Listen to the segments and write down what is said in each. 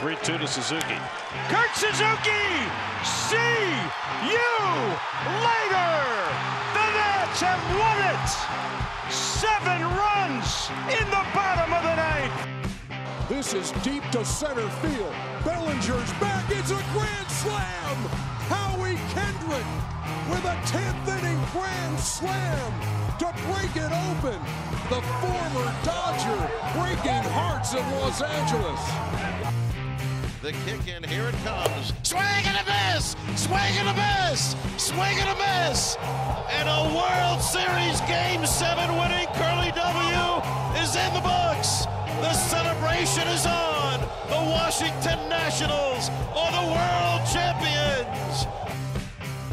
3-2 to Suzuki. Kurt Suzuki! See you later! The Nats have won it! Seven runs in the bottom of the ninth! This is deep to center field. Bellinger's back. It's a grand slam! Howie Kendrick with a 10th inning grand slam to break it open. The former Dodger breaking hearts in Los Angeles. The kick in, here it comes. Swing and a miss! Swing and a miss! Swing and a miss! And a World Series Game 7 winning Curly W is in the books! The celebration is on! The Washington Nationals are the world champions!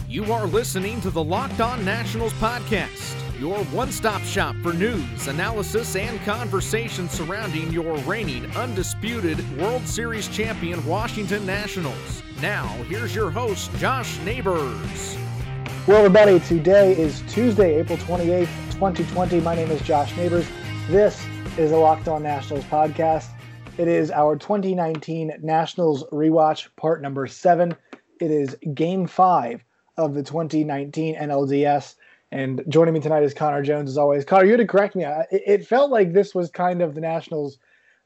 You are listening to the Locked On Nationals podcast, your one stop shop for news, analysis, and conversation surrounding your reigning, undisputed World Series champion Washington Nationals. Now, here's your host, Josh Neighbors. Well, everybody, today is Tuesday, April 28th, 2020. My name is Josh Neighbors. This is the Locked On Nationals podcast. It is our 2019 Nationals rewatch, part number seven. It is game five of the 2019 NLDS. And joining me tonight is Connor Jones, as always. Connor, you had to correct me. It felt like this was kind of the Nationals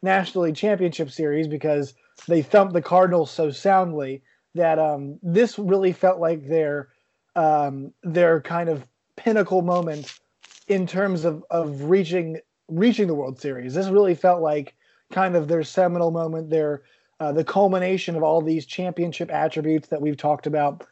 National League Championship Series because they thumped the Cardinals so soundly that um, this really felt like their um, their kind of pinnacle moment in terms of, of reaching reaching the World Series. This really felt like kind of their seminal moment, their uh, the culmination of all these championship attributes that we've talked about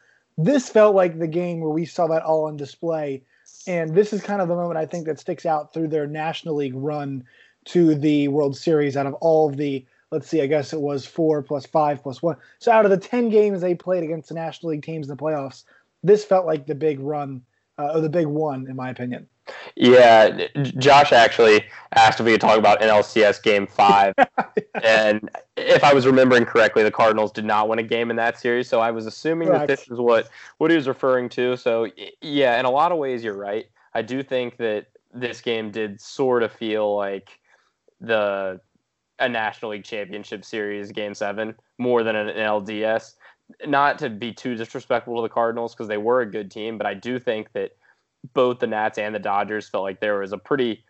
this felt like the game where we saw that all on display. And this is kind of the moment I think that sticks out through their National League run to the World Series out of all of the, let's see, I guess it was four plus five plus one. So out of the 10 games they played against the National League teams in the playoffs, this felt like the big run, uh, or the big one, in my opinion. Yeah, Josh actually asked if we could talk about NLCS Game Five, and if I was remembering correctly, the Cardinals did not win a game in that series. So I was assuming Correct. that this is what what he was referring to. So yeah, in a lot of ways, you're right. I do think that this game did sort of feel like the a National League Championship Series Game Seven more than an LDS. Not to be too disrespectful to the Cardinals because they were a good team, but I do think that both the Nats and the Dodgers felt like there was a pretty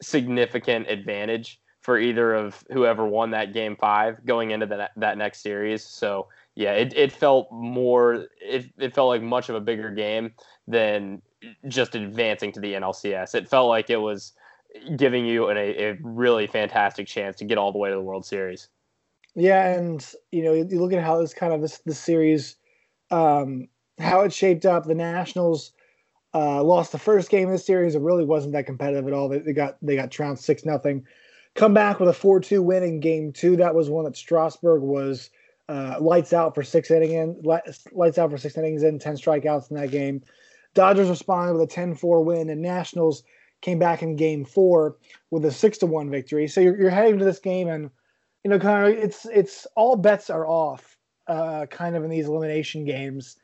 significant advantage for either of whoever won that game five going into the, that next series. So yeah, it, it felt more it, it felt like much of a bigger game than just advancing to the NLCS. It felt like it was giving you an, a, a really fantastic chance to get all the way to the World Series. Yeah, and you know, you look at how this kind of this this series, um, how it shaped up. The Nationals uh, lost the first game of the series. It really wasn't that competitive at all. They, they got they got trounced six nothing. Come back with a four two win in game two. That was one that Strasburg was uh, lights out for six inning in lights out for six innings in ten strikeouts in that game. Dodgers responded with a 10-4 win, and Nationals came back in game four with a six to one victory. So you're, you're heading to this game, and you know, kind of it's it's all bets are off, uh, kind of in these elimination games.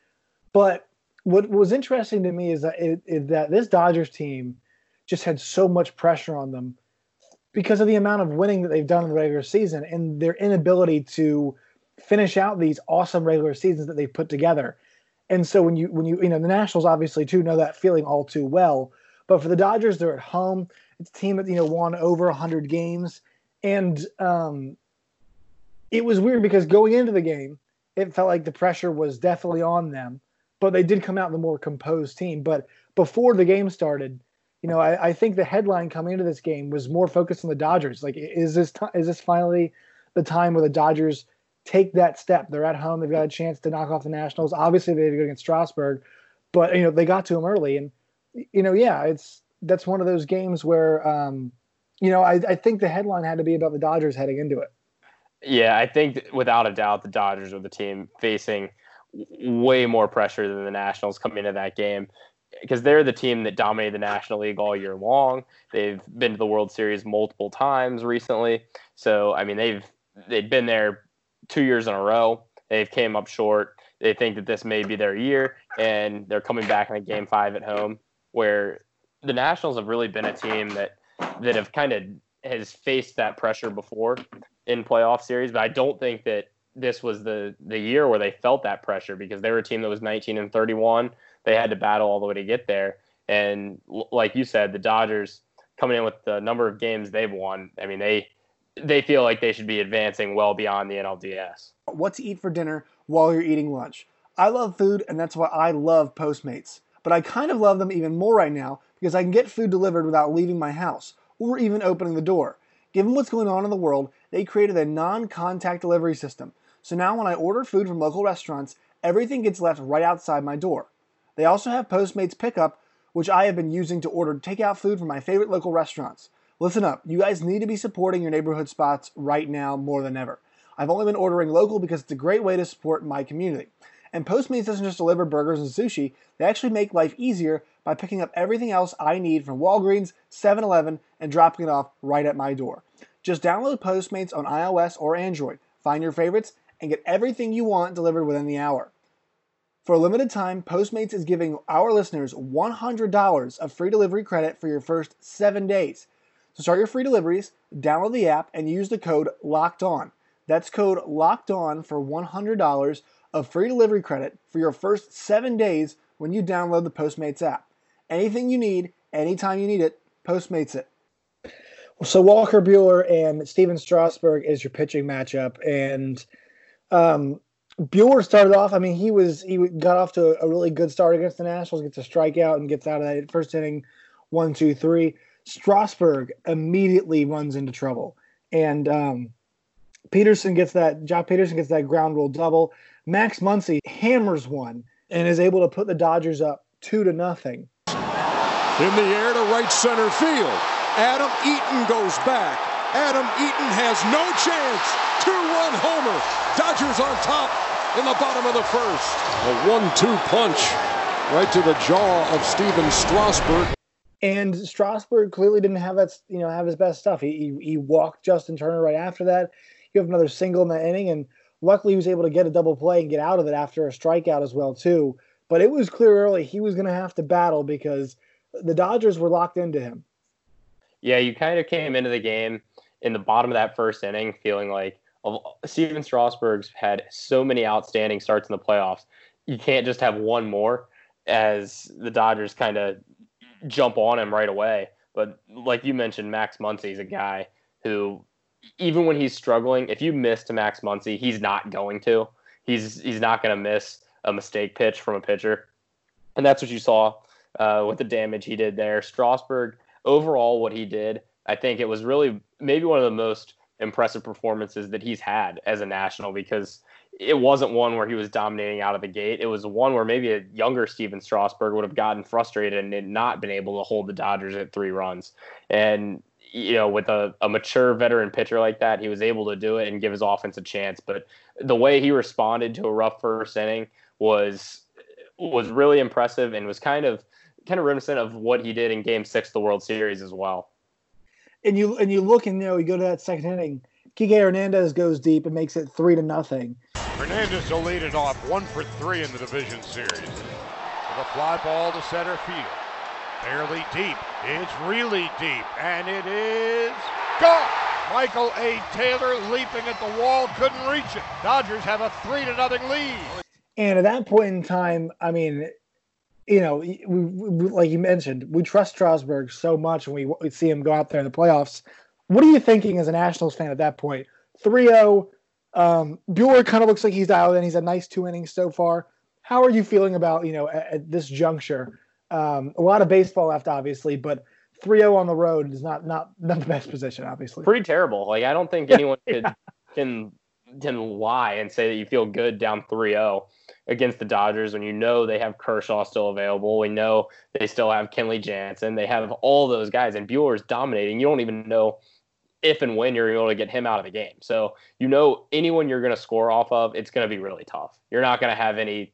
But what was interesting to me is that that this Dodgers team just had so much pressure on them because of the amount of winning that they've done in the regular season and their inability to finish out these awesome regular seasons that they've put together. And so when you when you you know the Nationals obviously too know that feeling all too well, but for the Dodgers they're at home. It's a team that you know won over 100 games and um it was weird because going into the game, it felt like the pressure was definitely on them but they did come out the more composed team. But before the game started, you know, I, I, think the headline coming into this game was more focused on the Dodgers. Like, is this t- is this finally the time where the Dodgers take that step? They're at home. They've got a chance to knock off the Nationals. Obviously, they had to go against Strasburg, but you know they got to them early, and you know, yeah, it's that's one of those games where, um, you know, I, I think the headline had to be about the Dodgers heading into it. Yeah, I think without a doubt the Dodgers are the team facing way more pressure than the Nationals coming into that game because they're the team that dominated the National League all year long. They've been to the World Series multiple times recently. So I mean they've they've been there two years in a row. They've came up short. They think that this may be their year, and they're coming back in a game five at home where the Nationals have really been a team that that have kind of has faced that pressure before in playoff series, but I don't think that this was the the year where they felt that pressure because they were a team that was 19 and 31. They had to battle all the way to get there, and like you said, the Dodgers coming in with the number of games they've won. I mean, they they feel like they should be advancing well beyond the NLDS. What to eat for dinner while you're eating lunch? I love food, and that's why I love Postmates. But I kind of love them even more right now because I can get food delivered without leaving my house or even opening the door. Given what's going on in the world, they created a non contact delivery system. So now when I order food from local restaurants, everything gets left right outside my door. They also have Postmates Pickup, which I have been using to order takeout food from my favorite local restaurants. Listen up, you guys need to be supporting your neighborhood spots right now more than ever. I've only been ordering local because it's a great way to support my community. And Postmates doesn't just deliver burgers and sushi, they actually make life easier by picking up everything else I need from Walgreens, 7 Eleven, and dropping it off right at my door. Just download Postmates on iOS or Android, find your favorites, and get everything you want delivered within the hour. For a limited time, Postmates is giving our listeners $100 of free delivery credit for your first seven days. So start your free deliveries, download the app, and use the code LOCKED ON. That's code LOCKED ON for $100 of free delivery credit for your first seven days when you download the Postmates app. Anything you need, anytime you need it, Postmates it. So Walker Buehler and Stephen Strasburg is your pitching matchup, and um, Buehler started off. I mean, he was he got off to a really good start against the Nationals, gets a strikeout and gets out of that first inning, one, two, three. Strasburg immediately runs into trouble, and um, Pederson gets that. Joc Pederson gets that ground rule double. Max Muncy hammers one and is able to put the Dodgers up two to nothing. In the air to right center field. Adam Eaton goes back. Adam Eaton has no chance. Two-run homer. Dodgers on top in the bottom of the first. A one-two punch right to the jaw of Stephen Strasburg. And Strasburg clearly didn't have that, you know, have his best stuff. He, he, he walked Justin Turner right after that. You have another single in that inning, and luckily he was able to get a double play and get out of it after a strikeout as well too. But it was clear early he was going to have to battle because the Dodgers were locked into him. Yeah, you kind of came into the game in the bottom of that first inning feeling like Stephen Strasburg's had so many outstanding starts in the playoffs. You can't just have one more as the Dodgers kind of jump on him right away. But like you mentioned, Max Muncy is a guy who, even when he's struggling, if you miss to Max Muncy, he's not going to. He's he's not going to miss a mistake pitch from a pitcher, and that's what you saw uh, with the damage he did there. Strasburg overall, what he did, I think it was really maybe one of the most impressive performances that he's had as a national because it wasn't one where he was dominating out of the gate. It was one where maybe a younger Stephen Strasburg would have gotten frustrated and not been able to hold the Dodgers at three runs. And you know, with a, a mature veteran pitcher like that, he was able to do it and give his offense a chance. But the way he responded to a rough first inning was was really impressive and was kind of kind of reminiscent of what he did in Game Six of the World Series as well. And you and you look and you know you go to that second inning. Kike Hernandez goes deep and makes it three to nothing. Hernandez will lead it off, one for three in the division series. With a fly ball to center field. Fairly deep. It's really deep, and it is gone. Michael A. Taylor leaping at the wall, couldn't reach it. Dodgers have a three to nothing lead. And at that point in time, I mean, you know, we, we, like you mentioned, we trust Strasburg so much, and we, we see him go out there in the playoffs. What are you thinking as a Nationals fan at that point? 3 0. Um, Buehler kind of looks like he's dialed in. He's a nice two innings so far. How are you feeling about, you know, at, at this juncture? Um, a lot of baseball left, obviously, but 3-0 on the road is not not not the best position, obviously. Pretty terrible. Like I don't think anyone could can can lie and say that you feel good down 3-0 against the Dodgers when you know they have Kershaw still available. We know they still have Kenley Jansen. They have all those guys, and Buehler's dominating. You don't even know if and when you're able to get him out of the game. So you know anyone you're going to score off of, it's going to be really tough. You're not going to have any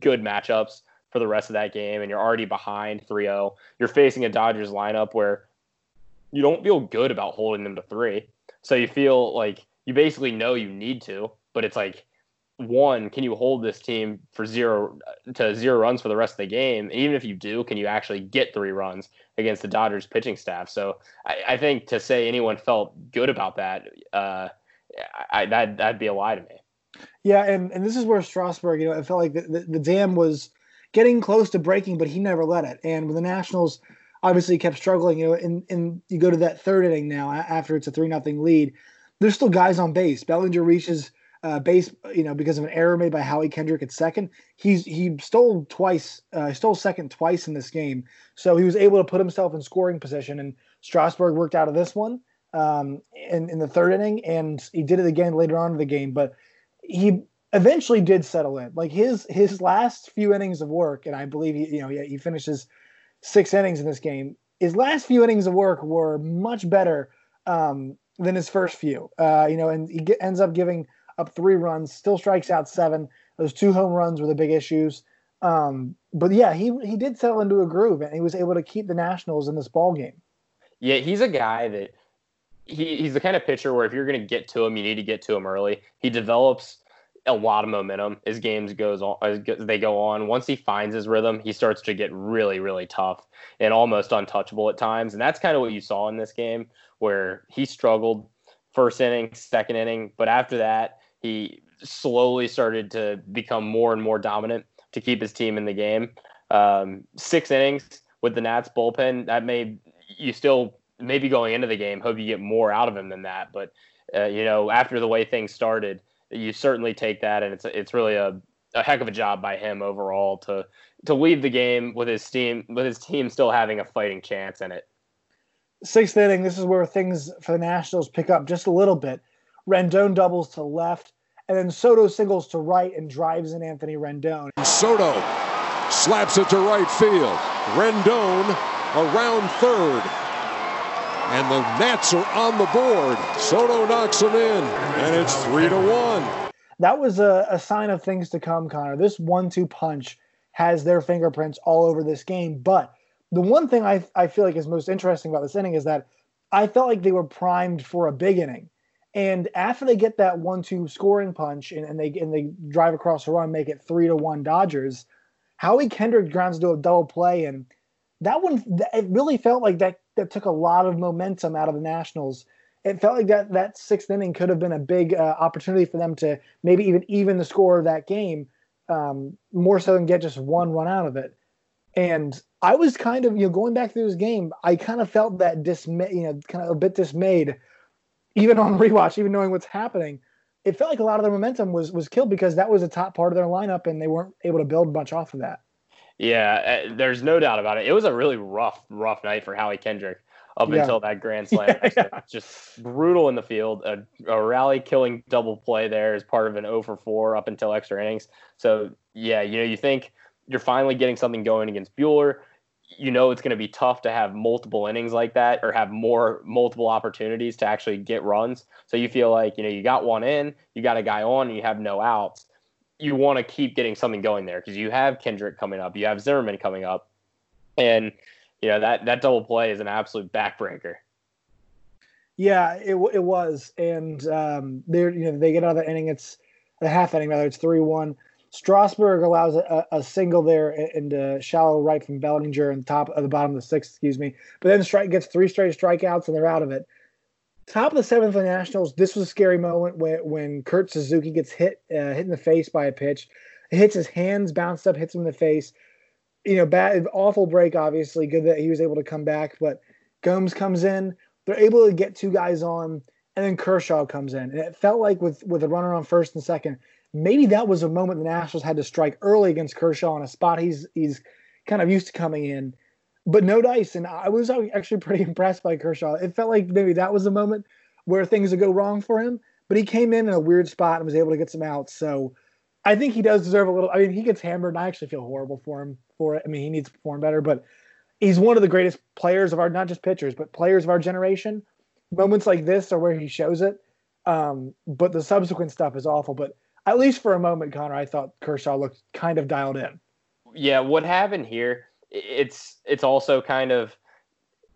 good matchups for the rest of that game, and you're already behind 3 0. You're facing a Dodgers lineup where you don't feel good about holding them to three. So you feel like you basically know you need to, but it's like, one, can you hold this team for zero to zero runs for the rest of the game? Even if you do, can you actually get three runs against the Dodgers pitching staff? So I, I think to say anyone felt good about that, uh, I, that that'd be a lie to me. Yeah, and, and this is where Strasburg, you know, it felt like the, the, the dam was getting close to breaking, but he never let it. And when the Nationals obviously kept struggling, you know, and, and you go to that third inning now after it's a three nothing lead, there's still guys on base. Bellinger reaches uh, base, you know, because of an error made by Howie Kendrick at second. He's he stole twice, uh, stole second twice in this game, so he was able to put himself in scoring position. And Strasburg worked out of this one um, in in the third inning, and he did it again later on in the game. But he eventually did settle in. Like his his last few innings of work, and I believe he, you know he, he finishes six innings in this game. His last few innings of work were much better um, than his first few. Uh, you know, and he get, ends up giving up three runs, still strikes out seven. Those two home runs were the big issues. Um, but yeah, he he did settle into a groove, and he was able to keep the Nationals in this ball game. Yeah, he's a guy that he, he's the kind of pitcher where if you're going to get to him, you need to get to him early. He develops a lot of momentum as games goes on as they go on. Once he finds his rhythm, he starts to get really really tough and almost untouchable at times. And that's kind of what you saw in this game where he struggled first inning, second inning, but after that, he slowly started to become more and more dominant to keep his team in the game. Um, six innings with the Nats bullpen, that may you still maybe going into the game hope you get more out of him than that. But uh, you know, after the way things started, you certainly take that, and it's it's really a, a heck of a job by him overall to to lead the game with his team with his team still having a fighting chance in it. Sixth inning, this is where things for the Nationals pick up just a little bit. Rendon doubles to left, and then Soto singles to right and drives in Anthony Rendon. Soto slaps it to right field. Rendon around third. And the Nats are on the board. Soto knocks him in, and it's three to one. That was a, a sign of things to come, Connor. This one-two punch has their fingerprints all over this game. But the one thing I, I feel like is most interesting about this inning is that I felt like they were primed for a big inning. And after they get that one-two scoring punch and, and they and they drive across the run, make it three to one Dodgers, Howie Kendrick grounds to a double play, and that one it really felt like that that took a lot of momentum out of the Nationals. It felt like that that sixth inning could have been a big uh, opportunity for them to maybe even even the score of that game, um, more so than get just one run out of it. And I was kind of you know going back through this game, I kind of felt that dismay, you know, kind of a bit dismayed, even on rewatch, even knowing what's happening. It felt like a lot of their momentum was was killed because that was a top part of their lineup, and they weren't able to build much off of that. Yeah, uh, there's no doubt about it. It was a really rough, rough night for Howie Kendrick up yeah. until that grand slam. Yeah, Just brutal in the field. A, a, rally killing double play there as part of an 0 for 4 up until extra innings. So, yeah, you know, you think you're finally getting something going against Buehler. You know, it's going to be tough to have multiple innings like that or have more multiple opportunities to actually get runs. So you feel like, you know, you got one in, you got a guy on, and you have no outs you want to keep getting something going there because you have Kendrick coming up, you have Zimmerman coming up, and you know that that double play is an absolute backbreaker. Yeah, it it was, and um, they you know they get out of the inning. It's a half inning rather. It's three one. Strasburg allows a, a single there into shallow right from Bellinger and top of the bottom of the sixth, excuse me. But then strike gets three straight strikeouts and they're out of it top of the seventh for the Nationals. This was a scary moment when when Kurt Suzuki gets hit uh, hit in the face by a pitch. It hits his hands, bounced up, hits him in the face. You know, bad, awful break. Obviously, good that he was able to come back. But Gomes comes in. They're able to get two guys on, and then Kershaw comes in. And it felt like with with a runner on first and second, maybe that was a moment the Nationals had to strike early against Kershaw in a spot he's he's kind of used to coming in but no dice. And I was actually pretty impressed by Kershaw. It felt like maybe that was a moment where things would go wrong for him, but he came in in a weird spot and was able to get some outs. So I think he does deserve a little. I mean, he gets hammered, and I actually feel horrible for him for it. I mean, he needs to perform better, but he's one of the greatest players of our not just pitchers, but players of our generation. Moments like this are where he shows it. Um, but the subsequent stuff is awful. But at least for a moment, Connor, I thought Kershaw looked kind of dialed in. Yeah, what happened here it's it's also kind of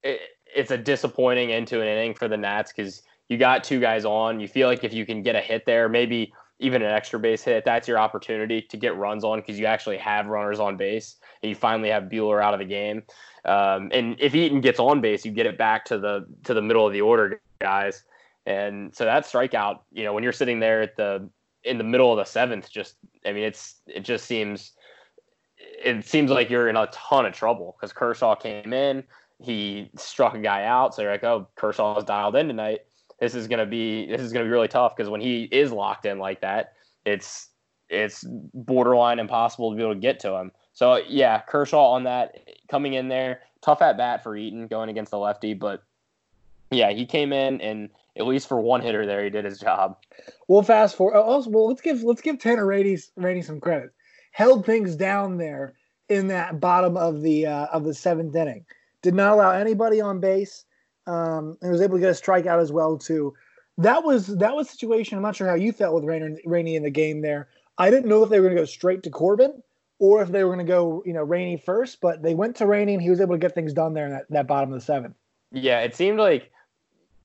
it, it's a disappointing into an inning for the Nats because you got two guys on. You feel like if you can get a hit there, maybe even an extra base hit, that's your opportunity to get runs on because you actually have runners on base and you finally have Buehler out of the game. Um, and if Eaton gets on base, you get it back to the to the middle of the order guys. And so that strikeout, you know, when you're sitting there at the in the middle of the seventh, just I mean, it's it just seems it seems like you're in a ton of trouble because Kershaw came in, he struck a guy out, so you're like, oh, Kershaw's dialed in tonight. This is gonna be this is gonna be really tough because when he is locked in like that, it's it's borderline impossible to be able to get to him. So yeah, Kershaw on that coming in there, tough at bat for Eaton going against the lefty, but yeah, he came in and at least for one hitter there, he did his job. We'll fast forward. Oh, also, well, let's give let's give Tanner Rainey, Rainey some credit. Held things down there in that bottom of the uh, of the seventh inning. Did not allow anybody on base. Um, and was able to get a strikeout as well too. That was that was situation. I'm not sure how you felt with Rainey, Rainey in the game there. I didn't know if they were going to go straight to Corbin or if they were going to go, you know, Rainey first, but they went to Rainey and he was able to get things done there in that, that bottom of the seventh. Yeah, it seemed like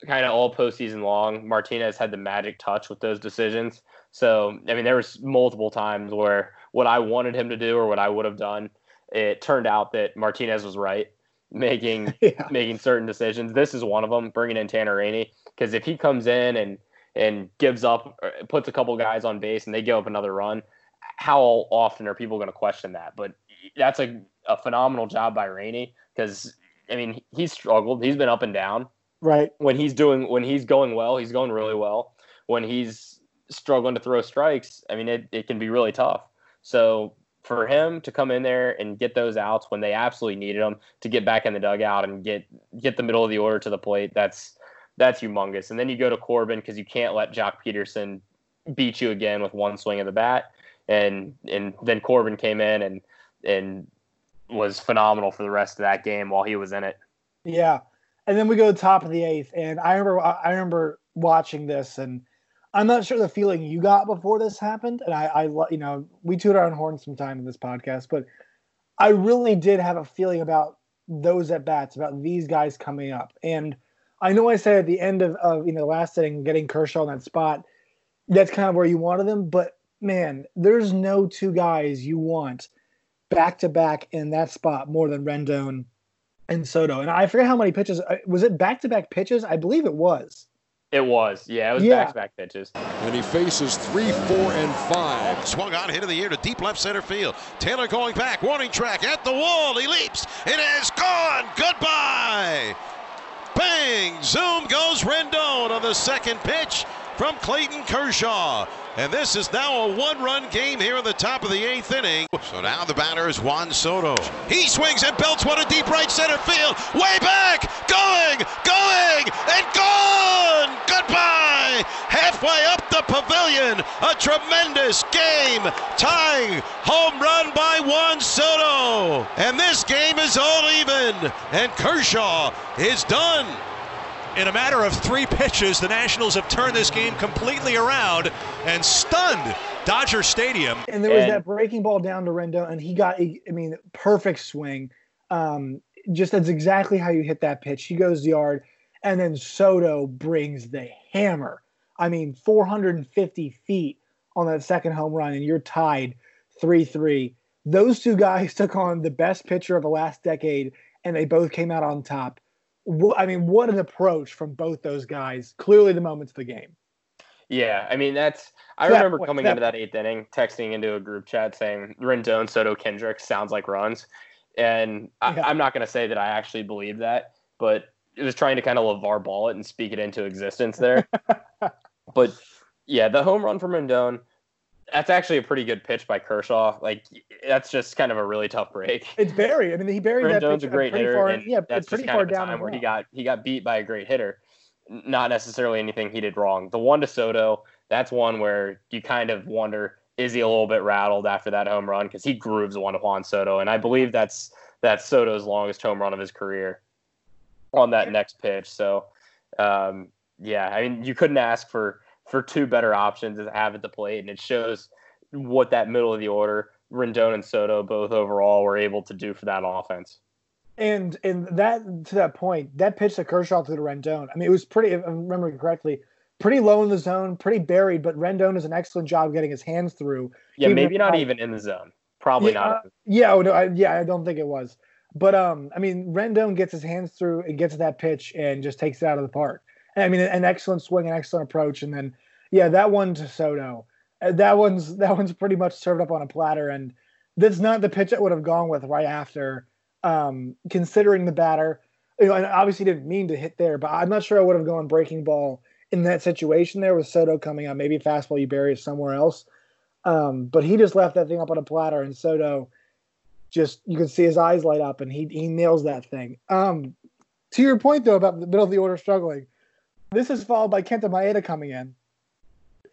kind of all postseason long, Martinez had the magic touch with those decisions. So, I mean, there was multiple times where what I wanted him to do or what I would have done, it turned out that Martinez was right, making yeah. making certain decisions. This is one of them, bringing in Tanner Rainey, because if he comes in and and gives up, uh, puts a couple guys on base, and they give up another run, how often are people going to question that? But that's a, a phenomenal job by Rainey because I mean he's struggled. He's been up and down. Right. When he's doing when he's going well, he's going really well. When he's struggling to throw strikes, I mean it, it can be really tough. So for him to come in there and get those outs when they absolutely needed them to get back in the dugout and get get the middle of the order to the plate, that's that's humongous. And then you go to Corbin because you can't let Joc Pederson beat you again with one swing of the bat. And and then Corbin came in and and was phenomenal for the rest of that game while he was in it. Yeah and then we go to top of the eighth, and I remember I remember watching this, and I'm not sure the feeling you got before this happened, and I, I you know we toot our own horn sometime in this podcast, but I really did have a feeling about those at bats, about these guys coming up, and I know I said at the end of, of you know the last inning, getting Kershaw in that spot, that's kind of where you wanted them, but man, there's no two guys you want back to back in that spot more than Rendon and Soto. And I forget how many pitches. Uh, was it back to back pitches? I believe it was. It was. Yeah, it was back to back pitches. And he faces three, four, and five. Swung on, hit of the year to deep left center field. Taylor going back, warning track at the wall. He leaps. It is gone. Goodbye. Bang! Zoom goes Rendon on the second pitch from Clayton Kershaw. And this is now a one-run game here in the top of the eighth inning. So now the batter is Juan Soto. He swings and belts one a deep right center field. Way back, going, going, and gone. Goodbye. Halfway up the pavilion, a tremendous game, tying home run by Juan Soto. And this game is all even, and Kershaw is done. In a matter of three pitches, the Nationals have turned this game completely around and stunned Dodger Stadium. And there was and, that breaking ball down to Rendon, and he got, I mean, perfect swing. Um, just that's exactly how you hit that pitch. He goes yard, and then Soto brings the hammer. I mean, 450 feet on that second home run, and you're tied 3 3. Those two guys took on the best pitcher of the last decade, and they both came out on top. I mean, what an approach from both those guys. Clearly, the moments of the game. Yeah, I mean that's. I that remember point, coming that into that eighth inning, texting into a group chat saying Rendon, Soto, Kendrick sounds like runs, and I, am not going to say that I actually believe that, but it was trying to kind of LeVar Ball it and speak it into existence there. but yeah, the home run from Rendon that's actually a pretty good pitch by Kershaw. Like that's just kind of a really tough break. It's buried. I mean, he buried that Jones pitch a great hitter. Far, and yeah, that's pretty far down time where he got he got beat by a great hitter. Not necessarily anything he did wrong. The one to Soto, that's one where you kind of wonder is he a little bit rattled after that home run because he grooves one to Juan Soto, and I believe that's that's Soto's longest home run of his career on that next pitch. So, um, yeah, I mean, you couldn't ask for for two better options to have at the plate, and it shows what that middle of the order, Rendon and Soto, both overall were able to do for that offense. And and that to that point, that pitch that Kershaw threw to Rendon, I mean, it was pretty. If I'm remembering correctly, pretty low in the zone, pretty buried. But Rendon does an excellent job getting his hands through. Yeah, maybe not even in the zone. Probably yeah, not. Uh, yeah, oh, no, I, yeah, I don't think it was. But um, I mean, Rendon gets his hands through and gets that pitch and just takes it out of the park. I mean, an excellent swing, an excellent approach, and then yeah, that one to Soto uh, that one's that one's pretty much served up on a platter, and that's not the pitch I would have gone with right after. Um, considering the batter, you know, and obviously didn't mean to hit there, but I'm not sure I would have gone breaking ball in that situation there with Soto coming up. Maybe fastball you bury it somewhere else. Um, but he just left that thing up on a platter, and Soto just you can see his eyes light up, and he he nails that thing. Um, to your point though about the middle of the order struggling, this is followed by Kenta Maeda coming in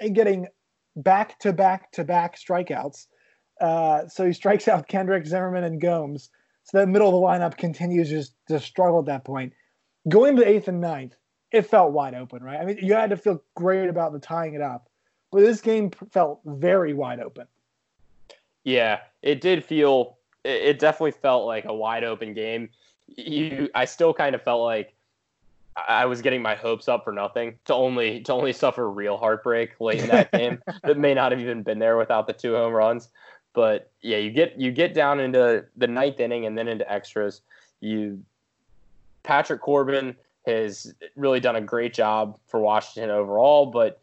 and getting back to back to back strikeouts. Uh, so he strikes out Kendrick, Zimmerman, and Gomes. So that middle of the lineup continues just to struggle at that point. Going to the eighth and ninth, it felt wide open, right? I mean, you had to feel great about the tying it up, but this game felt very wide open. Yeah, it did feel. It definitely felt like a wide open game. You, I still kind of felt like I was getting my hopes up for nothing to only to only suffer real heartbreak late in that game that may not have even been there without the two home runs. But yeah, you get you get down into the ninth inning and then into extras. You Patrick Corbin has really done a great job for Washington overall, but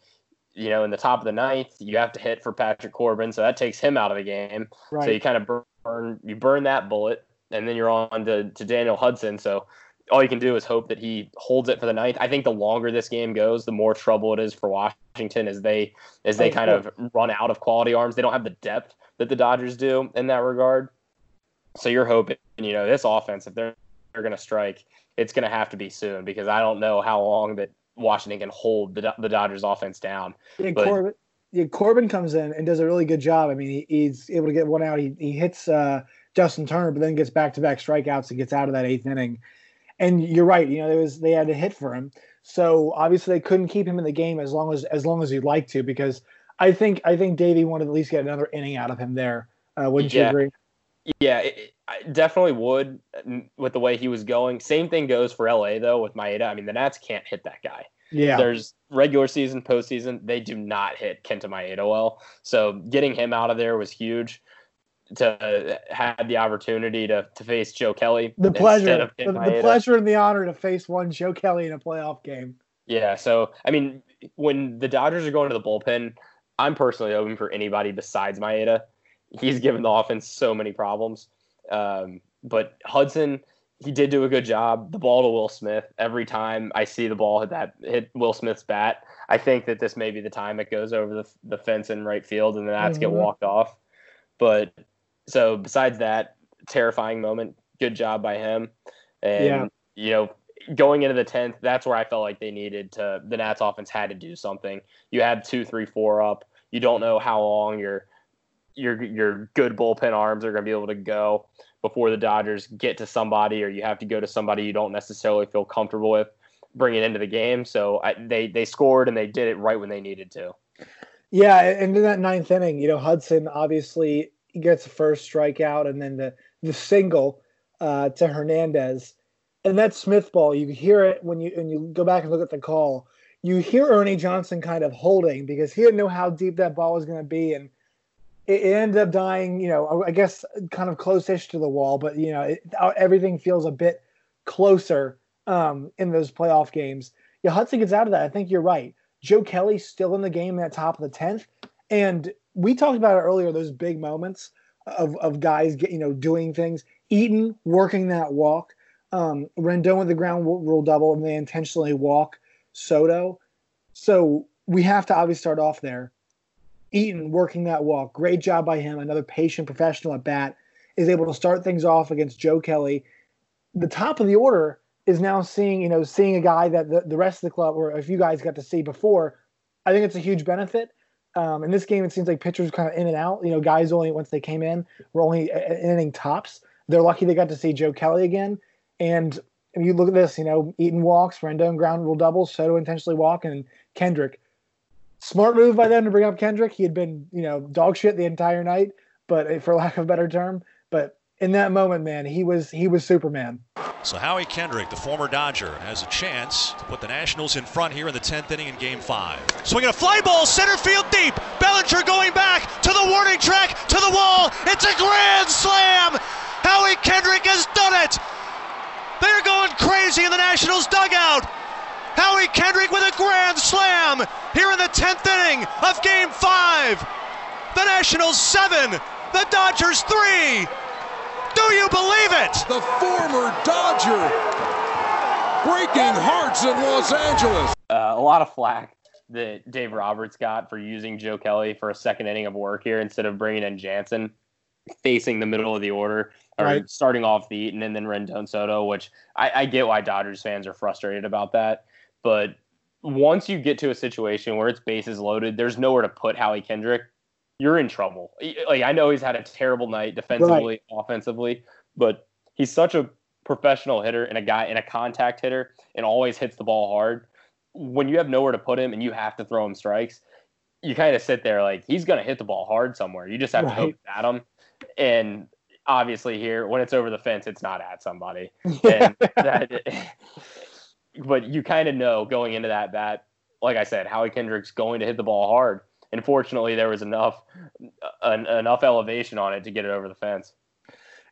you know, in the top of the ninth, you have to hit for Patrick Corbin, so that takes him out of the game. Right. So you kind of burn you burn that bullet, and then you're on to, to Daniel Hudson. So all you can do is hope that he holds it for the ninth. I think the longer this game goes, the more trouble it is for Washington as they as they kind of run out of quality arms. They don't have the depth that the Dodgers do in that regard. So you're hoping, you know, this offense, if they're they're going to strike, it's going to have to be soon because I don't know how long that Washington can hold the the Dodgers offense down. Yeah, but, Corbin, yeah, Corbin comes in and does a really good job. I mean, he, he's able to get one out. He he hits uh, Justin Turner, but then gets back to back strikeouts and gets out of that eighth inning and you're right. You know, there was they had to hit for him, so obviously they couldn't keep him in the game as long as as long as you'd like to because I think I think Davey wanted to at least get another inning out of him there. Uh, wouldn't yeah. you agree? Yeah, it, I definitely would with the way he was going. Same thing goes for LA though with Maeda. I mean, the Nats can't hit that guy. Yeah. There's regular season, postseason, they do not hit Kenta Maeda well. So getting him out of there was huge to have the opportunity to, to face Joe Kelly. The pleasure, the, the pleasure and the honor to face one Joe Kelly in a playoff game. Yeah, so I mean, when the Dodgers are going to the bullpen, I'm personally open for anybody besides Maeda. He's given the offense so many problems. Um, but Hudson, he did do a good job. The ball to Will Smith every time I see the ball hit that hit Will Smith's bat. I think that this may be the time it goes over the, the fence in right field and the Nats mm-hmm. get walked off. But so besides that terrifying moment, good job by him. And yeah. you know, going into the tenth, that's where I felt like they needed to. The Nats offense had to do something. You had two, three, four up. You don't know how long your your your good bullpen arms are going to be able to go before the Dodgers get to somebody, or you have to go to somebody you don't necessarily feel comfortable with bringing into the game. So I, they they scored and they did it right when they needed to. Yeah, and in that ninth inning, you know Hudson obviously he gets the first strikeout and then the the single uh, to Hernandez, and that Smith ball. You hear it when you when you go back and look at the call. You hear Ernie Johnson kind of holding because he didn't know how deep that ball was going to be, and it, it, ended up dying. You know, I guess kind of close-ish to the wall, but you know, it, uh, everything feels a bit closer um, in those playoff games. Yeah, Hudson gets out of that. I think you're right. Joe Kelly's still in the game at top of the tenth, and we talked about it earlier. Those big moments of of guys get you know doing things. Eaton working that walk. Um, Rendon with the ground rule double, and they intentionally walk Soto. So we have to obviously start off there. Eaton working that walk. Great job by him. Another patient professional at bat is able to start things off against Joe Kelly. The top of the order is now seeing, you know, seeing a guy that the, the rest of the club, or if you guys got to see before, I think it's a huge benefit. Um, in this game, it seems like pitchers kind of in and out. You know, guys only once they came in were only inning tops. They're lucky they got to see Joe Kelly again. And if you look at this, you know, Eaton walks, Rendon ground rule doubles, Soto intentionally walk, and Kendrick. Smart move by them to bring up Kendrick. He had been, you know, dog shit the entire night, but for lack of a better term. In that moment, man, he was he was Superman. So Howie Kendrick, the former Dodger, has a chance to put the Nationals in front here in the 10th inning in Game 5. Swinging a fly ball, center field deep. Bellinger going back to the warning track, to the wall. It's a grand slam. Howie Kendrick has done it. They're going crazy in the Nationals dugout. Howie Kendrick with a grand slam here in the 10th inning of Game 5. The Nationals 7, the Dodgers 3. Do you believe it? The former Dodger breaking hearts in Los Angeles. Uh, a lot of flack that Dave Roberts got for using Joe Kelly for a second inning of work here instead of bringing in Jansen facing the middle of the order or right. starting off the Eaton and then Rendon Soto, which I, I get why Dodgers fans are frustrated about that. But once you get to a situation where it's bases loaded, there's nowhere to put Howie Kendrick. You're in trouble. Like I know he's had a terrible night defensively, right. offensively, but he's such a professional hitter and a guy and a contact hitter and always hits the ball hard. When you have nowhere to put him and you have to throw him strikes, you kind of sit there like he's going to hit the ball hard somewhere. You just have right. to hope at him. And obviously here when it's over the fence, it's not at somebody. And that, but you kind of know going into that bat, like I said, Howie Kendrick's going to hit the ball hard. And fortunately, there was enough enough elevation on it to get it over the fence.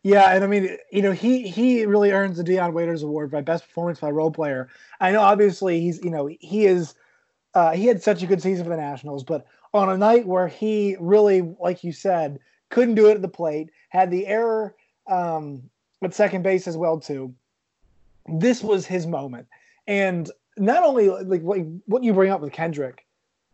Yeah, and I mean, you know, he he really earns the Dion Waiters Award by best performance by role player. I know, obviously, he's you know he is uh, he had such a good season for the Nationals, but on a night where he really, like you said, couldn't do it at the plate, had the error um, at second base as well too. This was his moment, and not only like what, what you bring up with Kendrick,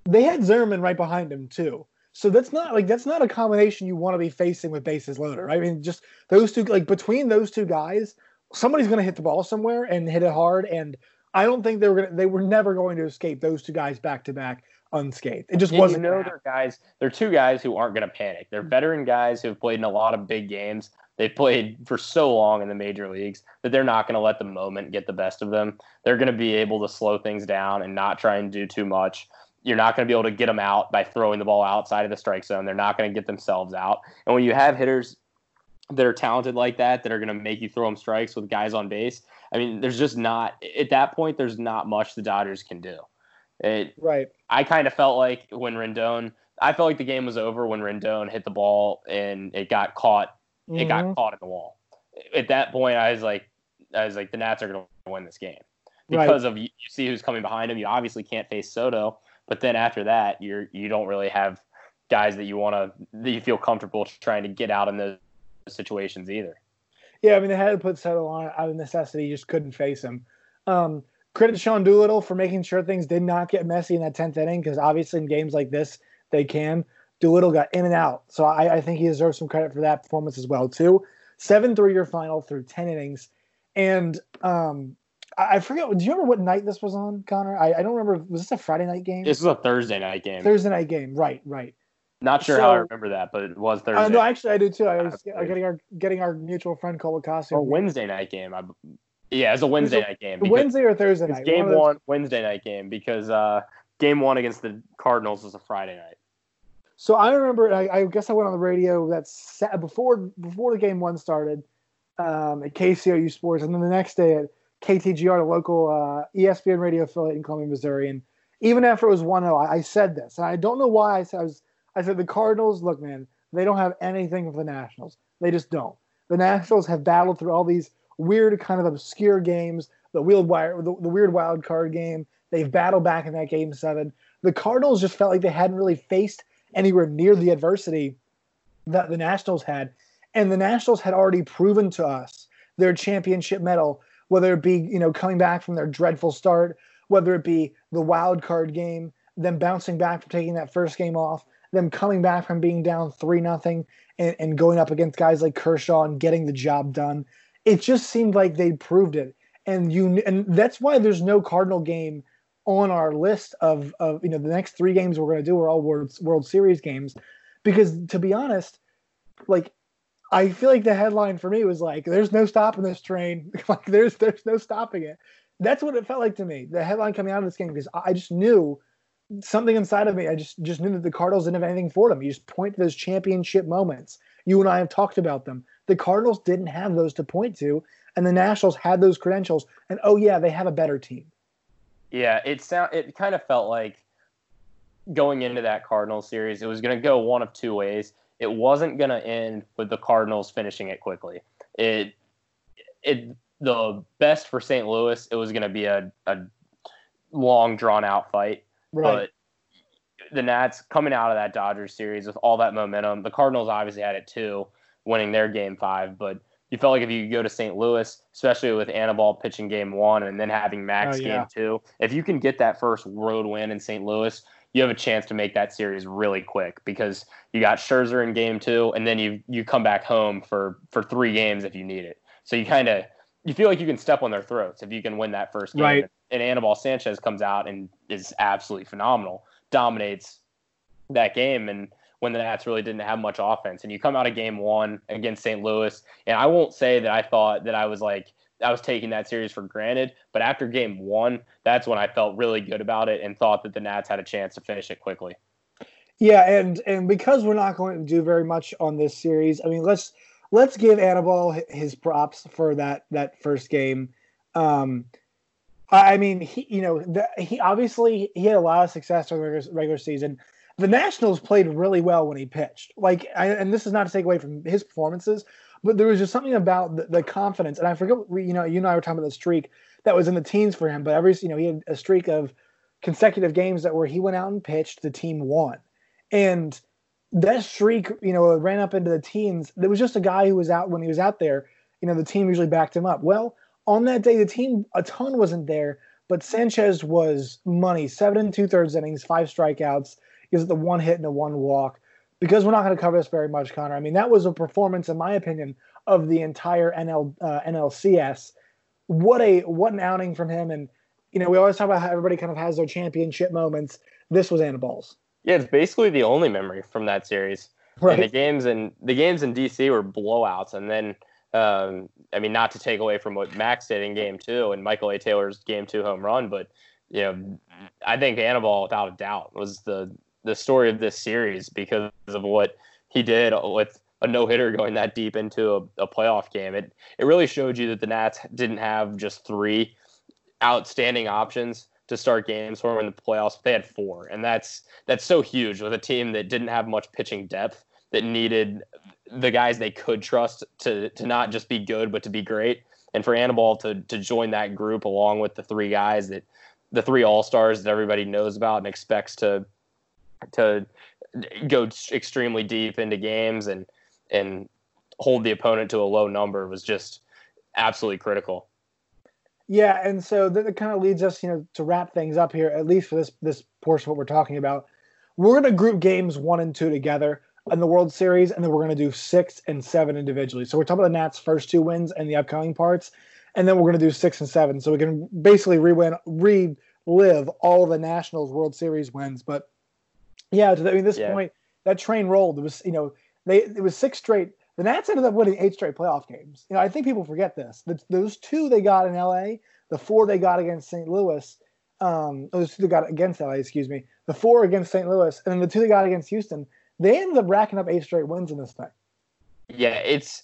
they had Zimmerman right behind him too. So that's not like that's not a combination you want to be facing with bases loaded. Right? I mean, just those two like between those two guys, somebody's going to hit the ball somewhere and hit it hard. And I don't think they were going to, they were never going to escape those two guys back to back unscathed. It just and wasn't. You know, they're guys. They're two guys who aren't going to panic. They're mm-hmm. veteran guys who've played in a lot of big games. They've played for so long in the major leagues that they're not going to let the moment get the best of them. They're going to be able to slow things down and not try and do too much. You're not going to be able to get them out by throwing the ball outside of the strike zone. They're not going to get themselves out. And when you have hitters that are talented like that, that are going to make you throw them strikes with guys on base, I mean, there's just not, at that point, there's not much the Dodgers can do. It, right. I kind of felt like when Rendon, I felt like the game was over when Rendon hit the ball and it got caught. Mm-hmm. It got mm-hmm. caught in the wall. At that point, I was like, I was like, the Nats are going to win this game because right. of you, you see who's coming behind him. You obviously can't face Soto, but then after that, you're you don't really have guys that you want to that you feel comfortable trying to get out in those situations either. Yeah, I mean they had to put Soto on out of necessity. You just couldn't face him. Um, credit Sean Doolittle for making sure things did not get messy in that tenth inning because obviously in games like this they can. Doolittle got in and out, so I, I think he deserves some credit for that performance as well too. Seven three-year final through ten innings, and um, I forget. Do you remember what night this was on, Connor? I, I don't remember. Was this a Friday night game? This was a Thursday night game. Thursday night game. Right, right. Not sure so, how I remember that, but it was Thursday. Uh, no, actually, I do too. I was getting our getting our mutual friend Cole Or Wednesday night game. I, yeah, it was a Wednesday night game. Wednesday or Thursday night. Game one, one Wednesday night game because uh, game one against the Cardinals was a Friday night. So I remember. I, I guess I went on the radio that before before the game one started um, at KCOU Sports, and then the next day at KTGR, the local uh, ESPN radio affiliate in Columbia, Missouri. And even after it was 1 0, I, I, said this. And I don't know why I said I was I said the Cardinals, look, man, they don't have anything with the Nationals. They just don't. The Nationals have battled through all these weird, kind of obscure games, the wire, the, the weird wild card game. They've battled back in that game seven. The Cardinals just felt like they hadn't really faced anywhere near the adversity that the Nationals had. And the Nationals had already proven to us their championship mettle whether it be you know coming back from their dreadful start, whether it be the wild card game, them bouncing back from taking that first game off, them coming back from being down three nothing and, and going up against guys like Kershaw and getting the job done. It just seemed like they proved it, and you and that's why there's no Cardinal game on our list of of you know the next three games we're going to do are all World World Series games, because to be honest, like I feel like the headline for me was like, "There's no stopping this train. like there's there's no stopping it." That's what it felt like to me. The headline coming out of this game because I just knew something inside of me. I just just knew that the Cardinals didn't have anything for them. You just point to those championship moments. You and I have talked about them. The Cardinals didn't have those to point to, and the Nationals had those credentials. And oh yeah, they have a better team. Yeah, it sound it kind of felt like going into that Cardinals series, it was going to go one of two ways it wasn't going to end with the Cardinals finishing it quickly. It it the best for St. Louis. It was going to be a, a long drawn out fight. Right. But the Nats coming out of that Dodgers series with all that momentum, the Cardinals obviously had it too, winning their game five. But you felt like if you go to St. Louis, especially with Anibal pitching game one and then having Max Oh, yeah. game two, if you can get that first road win in St. Louis, you have a chance to make that series really quick because you got Scherzer in game two, and then you you come back home for for three games if you need it. So you kind of you feel like you can step on their throats if you can win that first game. Right. And Anibal Sanchez comes out and is absolutely phenomenal, dominates that game, and when the Nats really didn't have much offense. And you come out of game one against St. Louis, and I won't say that I thought that I was like I was taking that series for granted, but after game one, that's when I felt really good about it and thought that the Nats had a chance to finish it quickly. Yeah, and and because we're not going to do very much on this series, I mean, let's let's give hi- his props for that that first game. Um, I mean, he you know the, he obviously he had a lot of success during the regular, regular season. The Nationals played really well when he pitched. Like, I, and this is not to take away from his performances, but there was just something about the, the confidence. And I forget, you know, you and I were talking about the streak that was in the teens for him. But every, you know, he had a streak of consecutive games that where he went out and pitched, the team won. And that streak, you know, ran up into the teens. There was just a guy who was out when he was out there. You know, the team usually backed him up. Well, on that day, the team a ton wasn't there, but Sanchez was money. Seven and two thirds innings, five strikeouts. He was the one hit and a one walk. Because we're not going to cover this very much, Connor. I mean, that was a performance, in my opinion, of the entire NL uh, NLCS. What a what an outing from him! And you know, we always talk about how everybody kind of has their championship moments. This was Anibal's. Yeah, it's basically the only memory from that series. And the games in the games in DC were blowouts, and then um, I mean, not to take away from what Max did in Game Two and Michael A. Taylor's Game Two home run, but you know, I think Anibal, without a doubt, was the the story of this series because of what he did with a no hitter going that deep into a, a playoff game. It it really showed you that the Nats didn't have just three outstanding options to start games for in the playoffs. They had four, and that's that's so huge with a team that didn't have much pitching depth that needed the guys they could trust to to not just be good but to be great. And for Anibal to to join that group along with the three guys that the three all stars that everybody knows about and expects to to go extremely deep into games and and hold the opponent to a low number was just absolutely critical. Yeah, and so that, kind of leads us, you know, to wrap things up here, at least for this this portion of what we're talking about. We're going to group games one and two together in the World Series, and then we're going to do six and seven individually. So we're talking about the Nats' first two wins and the upcoming parts, and then we're going to do six and seven, so we can basically re-win, relive all the Nationals World Series wins. But yeah, to the, I mean, this Yeah. point, that train rolled. It was, you know, they it was six straight. The Nats ended up winning eight straight playoff games. You know, I think people forget this. The, those two they got in LA, the four they got against St. Louis, um, those two they got against LA, excuse me, the four against St. Louis, and then the two they got against Houston. They ended up racking up eight straight wins in this thing. Yeah, it's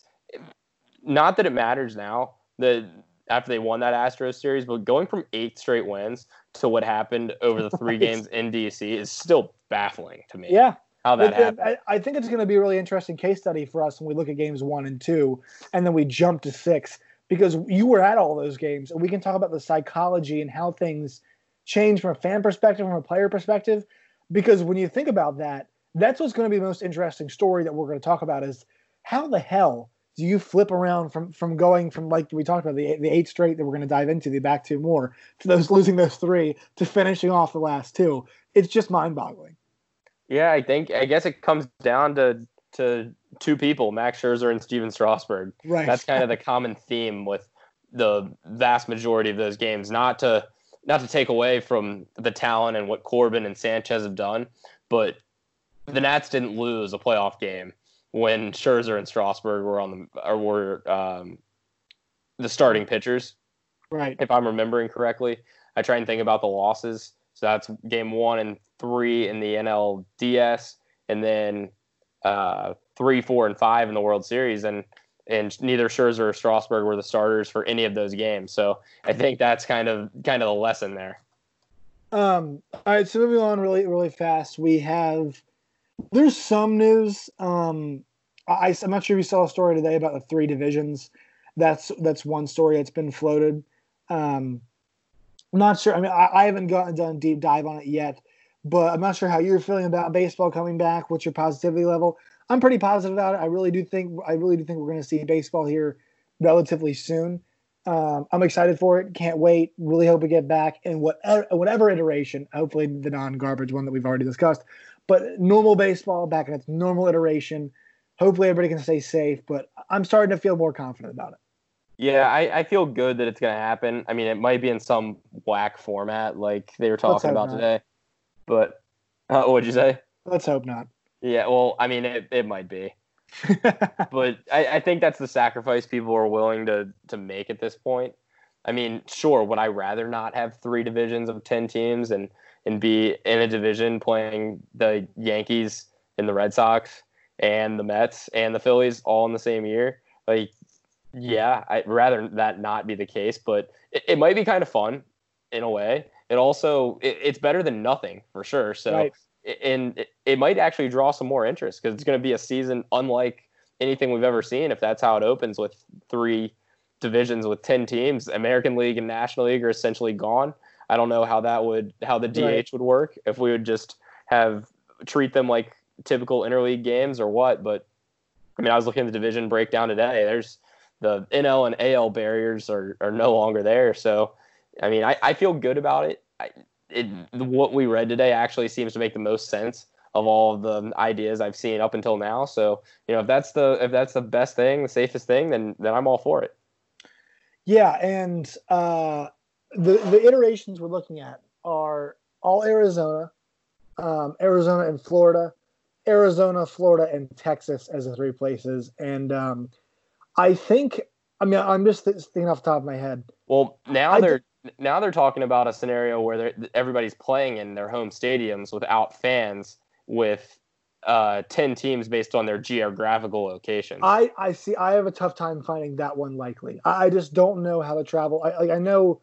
not that it matters now that after they won that Astros series, but going from eight straight wins to what happened over the three games in DC is still baffling to me. Yeah, how that It- happened. I, I think it's going to be a really interesting case study for us when we look at games one and two, and then we jump to six because you were at all those games, and we can talk about the psychology and how things change from a fan perspective, from a player perspective. Because when you think about that, that's what's going to be the most interesting story that we're going to talk about is how the hell do you flip around from from going from like we talked about the the eight straight that we're going to dive into the back two more to those losing those three to finishing off the last two. It's just mind boggling. Yeah, I think I guess it comes down to to two people, Max Scherzer and Stephen Strasburg. Right. That's kind of the common theme with the vast majority of those games. Not to not to take away from the talent and what Corbin and Sanchez have done, but the Nats didn't lose a playoff game when Scherzer and Strasburg were on the or were um, the starting pitchers right. if I'm remembering correctly. I try and think about the losses. So that's game one and three in the NLDS, and then uh, three, four, and five in the World Series. And and neither Scherzer or Strasburg were the starters for any of those games. So I think that's kind of kind of the lesson there. Um, all right, so moving on really, really fast. We have there's some news. Um, I, I'm not sure if you saw a story today about the three divisions. That's that's one story that's been floated. Um, I'm not sure. I mean, I, I haven't gotten done a deep dive on it yet, but I'm not sure how you're feeling about baseball coming back. What's your positivity level? I'm pretty positive about it. I really do think I really do think we're going to see baseball here relatively soon. Um, I'm excited for it. Can't wait. Really hope we get back in whatever whatever iteration. Hopefully the non-garbage one that we've already discussed, but normal baseball back in its normal iteration. Hopefully everybody can stay safe. But I'm starting to feel more confident about it. Yeah, I, I feel good that it's going to happen. I mean, it might be in some whack format like they were talking about not. today. But uh, what'd you say? Let's hope not. Yeah, well, I mean, it, it might be. but I, I think that's the sacrifice people are willing to to make at this point. I mean, sure, would I rather not have three divisions of ten teams and and be in a division playing the Yankees and the Red Sox and the Mets and the Phillies all in the same year? Like, yeah, I'd rather that not be the case, but it, it might be kind of fun in a way. It also it, it's better than nothing for sure. So right. and it, it, might actually draw some more interest because it's going to be a season unlike anything we've ever seen. If that's how it opens with three divisions with ten teams, American League and National League are essentially gone. I don't know how that would how the DH right. would work if we would just have treat them like typical interleague games or what. But I mean, I was looking at the division breakdown today. There's the NL and AL barriers are, are no longer there. So, I mean, I, I feel good about it. I, it. What we read today actually seems to make the most sense of all of the ideas I've seen up until now. So, you know, if that's the if that's the best thing, the safest thing, then then I'm all for it. Yeah, and uh, the the iterations we're looking at are all Arizona, um, Arizona and Florida, Arizona, Florida, and Texas as the three places, and um, I think. I mean, I'm just thinking off the top of my head. Well, now I they're now they're talking about a scenario where everybody's playing in their home stadiums without fans, with uh, ten teams based on their geographical location. I I see. I have a tough time finding that one likely. I, I just don't know how to travel. I like I know,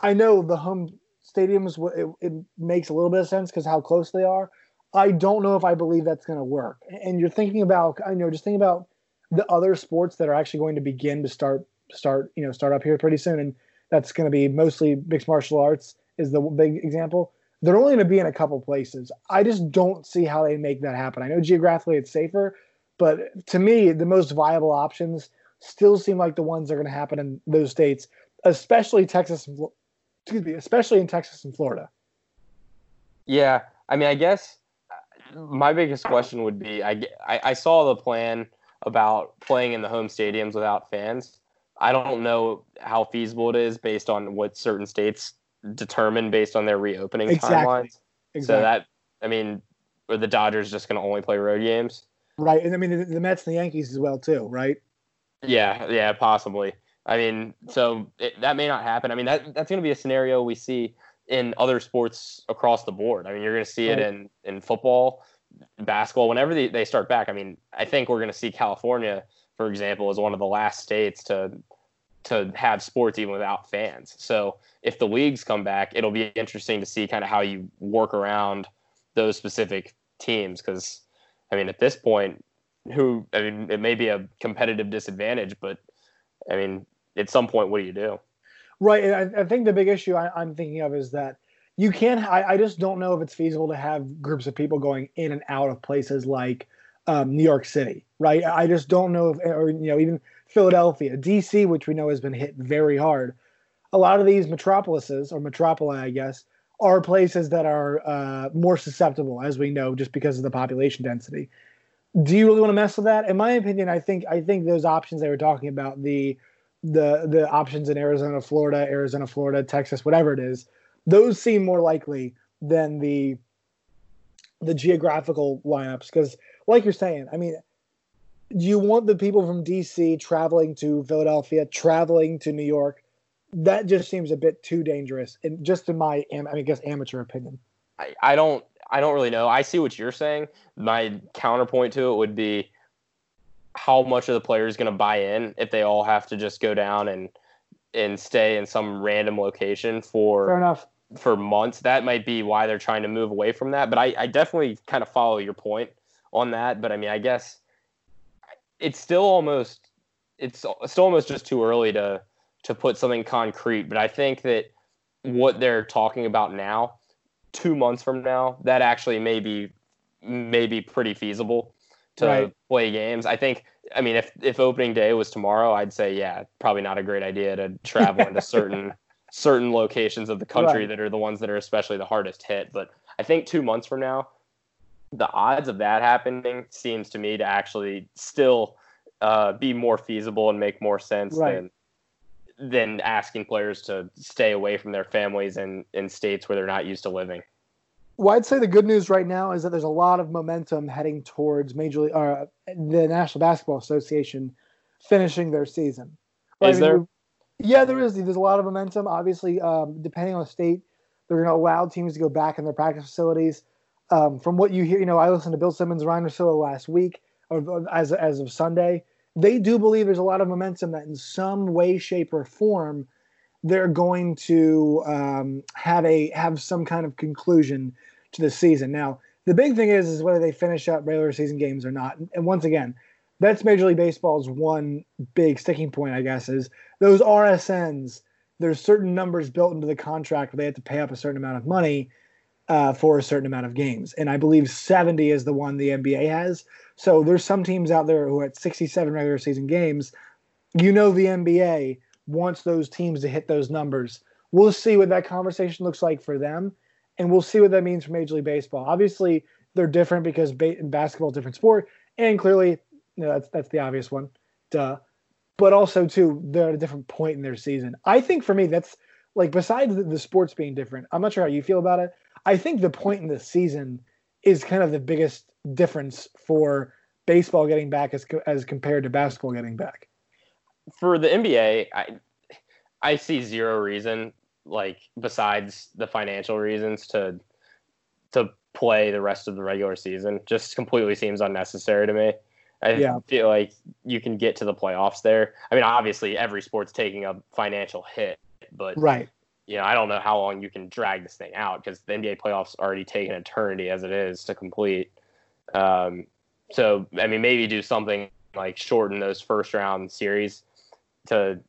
I know the home stadiums. It, it makes a little bit of sense because how close they are. I don't know if I believe that's going to work. And you're thinking about, I know, just think about the other sports that are actually going to begin to start start you know start up here pretty soon and that's going to be mostly mixed martial arts is the big example. They're only going to be in a couple places. I just don't see how they make that happen. I know geographically it's safer but to me the most viable options still seem like the ones that are going to happen in those states especially texas excuse me especially in texas and florida. Yeah i mean i guess uh, my biggest question would be i, I, I saw the plan about playing in the home stadiums without fans. I don't know how feasible it is based on what certain states determine based on their reopening exactly. timelines. Exactly. So that I mean, are the Dodgers just going to only play road games? Right, and I mean the, the, Mets and the Yankees as well too, right? Yeah, yeah, possibly. I mean, so it, that may not happen. I mean, that that's going to be a scenario we see in other sports across the board. I mean, you're going to see right. it in in football basketball, whenever they, they start back, I mean, I think we're going to see California, for example, as one of the last states to to have sports even without fans. So if the leagues come back, it'll be interesting to see kind of how you work around those specific teams. Because I mean, at this point, who I mean, it may be a competitive disadvantage, but I mean, at some point, what do you do? Right, I, I think the big issue I, I'm thinking of is that you can I, I, just don't know if it's feasible to have groups of people going in and out of places like um, New York City, right? I just don't know if, or you know, even Philadelphia, DC, which we know has been hit very hard. A lot of these metropolises or metropoli, I guess, are places that are uh, more susceptible, as we know, just because of the population density. Do you really want to mess with that? In my opinion, I think I think those options they were talking about the the the options in Arizona, Florida, Arizona, Florida, Texas, whatever it is those seem more likely than the the geographical lineups because like you're saying i mean you want the people from dc traveling to philadelphia traveling to new york? That just seems a bit too dangerous and just in my i, mean, I guess amateur opinion. I, I don't i don't really know. I see what you're saying. My counterpoint to it would be how much of the players going to buy in if they all have to just go down and and stay in some random location for fair enough for months. That might be why they're trying to move away from that. But I, I definitely kind of follow your point on that. But I mean, I guess it's still almost it's still almost just too early to to put something concrete. But I think that what they're talking about now, two months from now, that actually may be may be pretty feasible to right. play games. I think. I mean, if if opening day was tomorrow, I'd say yeah, probably not a great idea to travel into certain certain locations of the country right. that are the ones that are especially the hardest hit. But I think two months from now, the odds of that happening seems to me to actually still uh, be more feasible and make more sense right. than than asking players to stay away from their families in, in states where they're not used to living. Well, I'd say the good news right now is that there's a lot of momentum heading towards Major League, uh, the National Basketball Association finishing their season. Right? Is there? Yeah, there is. There's a lot of momentum. Obviously, um, depending on the state, they're going to allow teams to go back in their practice facilities. Um, from what you hear, you know, I listened to Bill Simmons, Ryan Russillo last week, or as as of Sunday. They do believe there's a lot of momentum that in some way, shape, or form, they're going to um, have a have some kind of conclusion to the season. Now, the big thing is is whether they finish up regular season games or not. And once again, that's Major League Baseball's one big sticking point, I guess, is those RSNs. There's certain numbers built into the contract where they have to pay up a certain amount of money uh, for a certain amount of games. And I believe 70 is the one the NBA has. So there's some teams out there who are at 67 regular season games. You know the NBA wants those teams to hit those numbers. We'll see what that conversation looks like for them, and we'll see what that means for Major League Baseball. Obviously, they're different because ba- basketball, different sport, and clearly, you know, that's that's the obvious one, duh. But also, too, they're at a different point in their season. I think for me, that's like besides the, the sports being different. I'm not sure how you feel about it. I think the point in the season is kind of the biggest difference for baseball getting back as as compared to basketball getting back. For the NBA, I I see zero reason like besides the financial reasons to to play the rest of the regular season. Just completely seems unnecessary to me. I yeah. feel like you can get to the playoffs there. I mean, obviously every sport's taking a financial hit, but right you know, I don't know how long you can drag this thing out because the NBA playoffs already take an eternity as it is to complete. Um, so, I mean, maybe do something like shorten those first round series to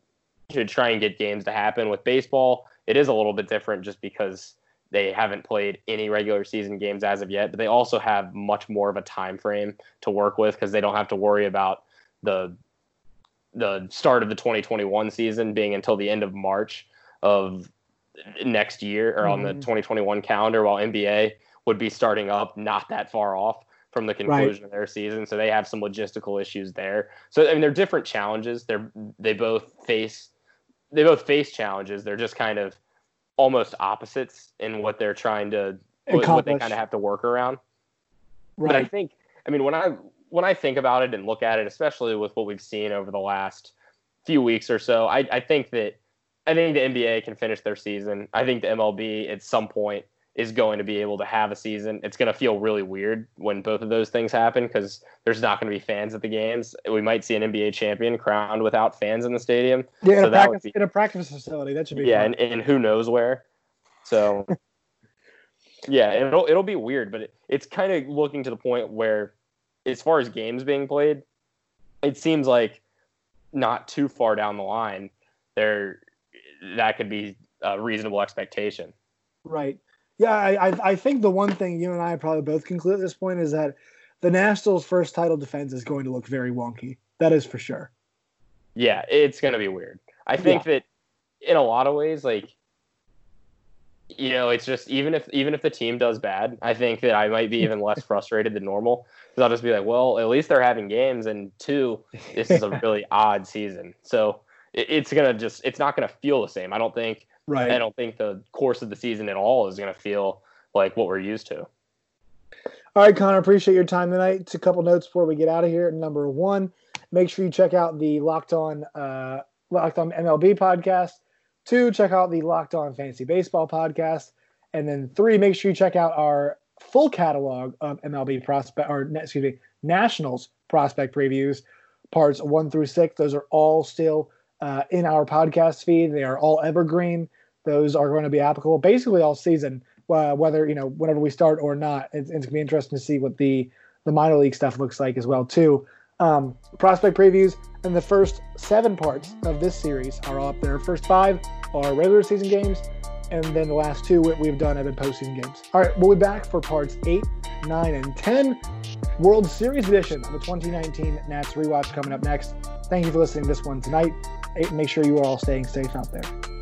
to try and get games to happen. With baseball, it is a little bit different just because they haven't played any regular season games as of yet, but they also have much more of a time frame to work with because they don't have to worry about the the start of the 2021 season being until the end of March of next year or on the mm-hmm. 2021 calendar, while NBA would be starting up not that far off from the conclusion right. of their season. So they have some logistical issues there. So I mean, they're different challenges. They're they both face they both face challenges. They're just kind of almost opposites in what they're trying to Accomplish. what they kind of have to work around. Right. But I think I mean when I when I think about it and look at it, especially with what we've seen over the last few weeks or so, I, I think that I think the NBA can finish their season. I think the MLB at some point is going to be able to have a season. It's going to feel really weird when both of those things happen because there's not going to be fans at the games. We might see an NBA champion crowned without fans in the stadium. Yeah, in, so a, practice, be, in a practice facility. That should be yeah, and, and, who knows where. So yeah, it'll it'll be weird, but it, it's kind of looking to the point where, as far as games being played, it seems like not too far down the line. There that could be a reasonable expectation. Right. Yeah, I, I think the one thing you and I probably both conclude at this point is that the Nationals' first title defense is going to look very wonky. That is for sure. Yeah, it's going to be weird. I think yeah. that in a lot of ways, like you know, it's just even if even if the team does bad, I think that I might be even less frustrated than normal because I'll just be like, well, at least they're having games, and two, this is a really odd season. So it's gonna just it's not gonna feel the same. I don't think. Right. I don't think the course of the season at all is gonna feel like what we're used to. All right, Connor, appreciate your time tonight. Just a couple notes before we get out of here. Number one, make sure you check out the Locked On uh, Locked On MLB podcast. Two, check out the Locked On Fantasy Baseball podcast. And then three, make sure you check out our full catalog of MLB prospect or excuse me, Nationals prospect previews, parts one through six. Those are all still uh, in our podcast feed. They are all evergreen. Those are going to be applicable basically all season, uh, whether you know whenever we start or not. It's, it's going to be interesting to see what the the minor league stuff looks like as well too. Um, prospect previews and the first seven parts of this series are all up there. First five are regular season games. and then the last two we've done have been postseason games. All right, we'll be back for parts eight, nine, and 10. World Series edition of the 2019 Nats rewatch coming up next. Thank you for listening to this one tonight. Make sure you are all staying safe out there.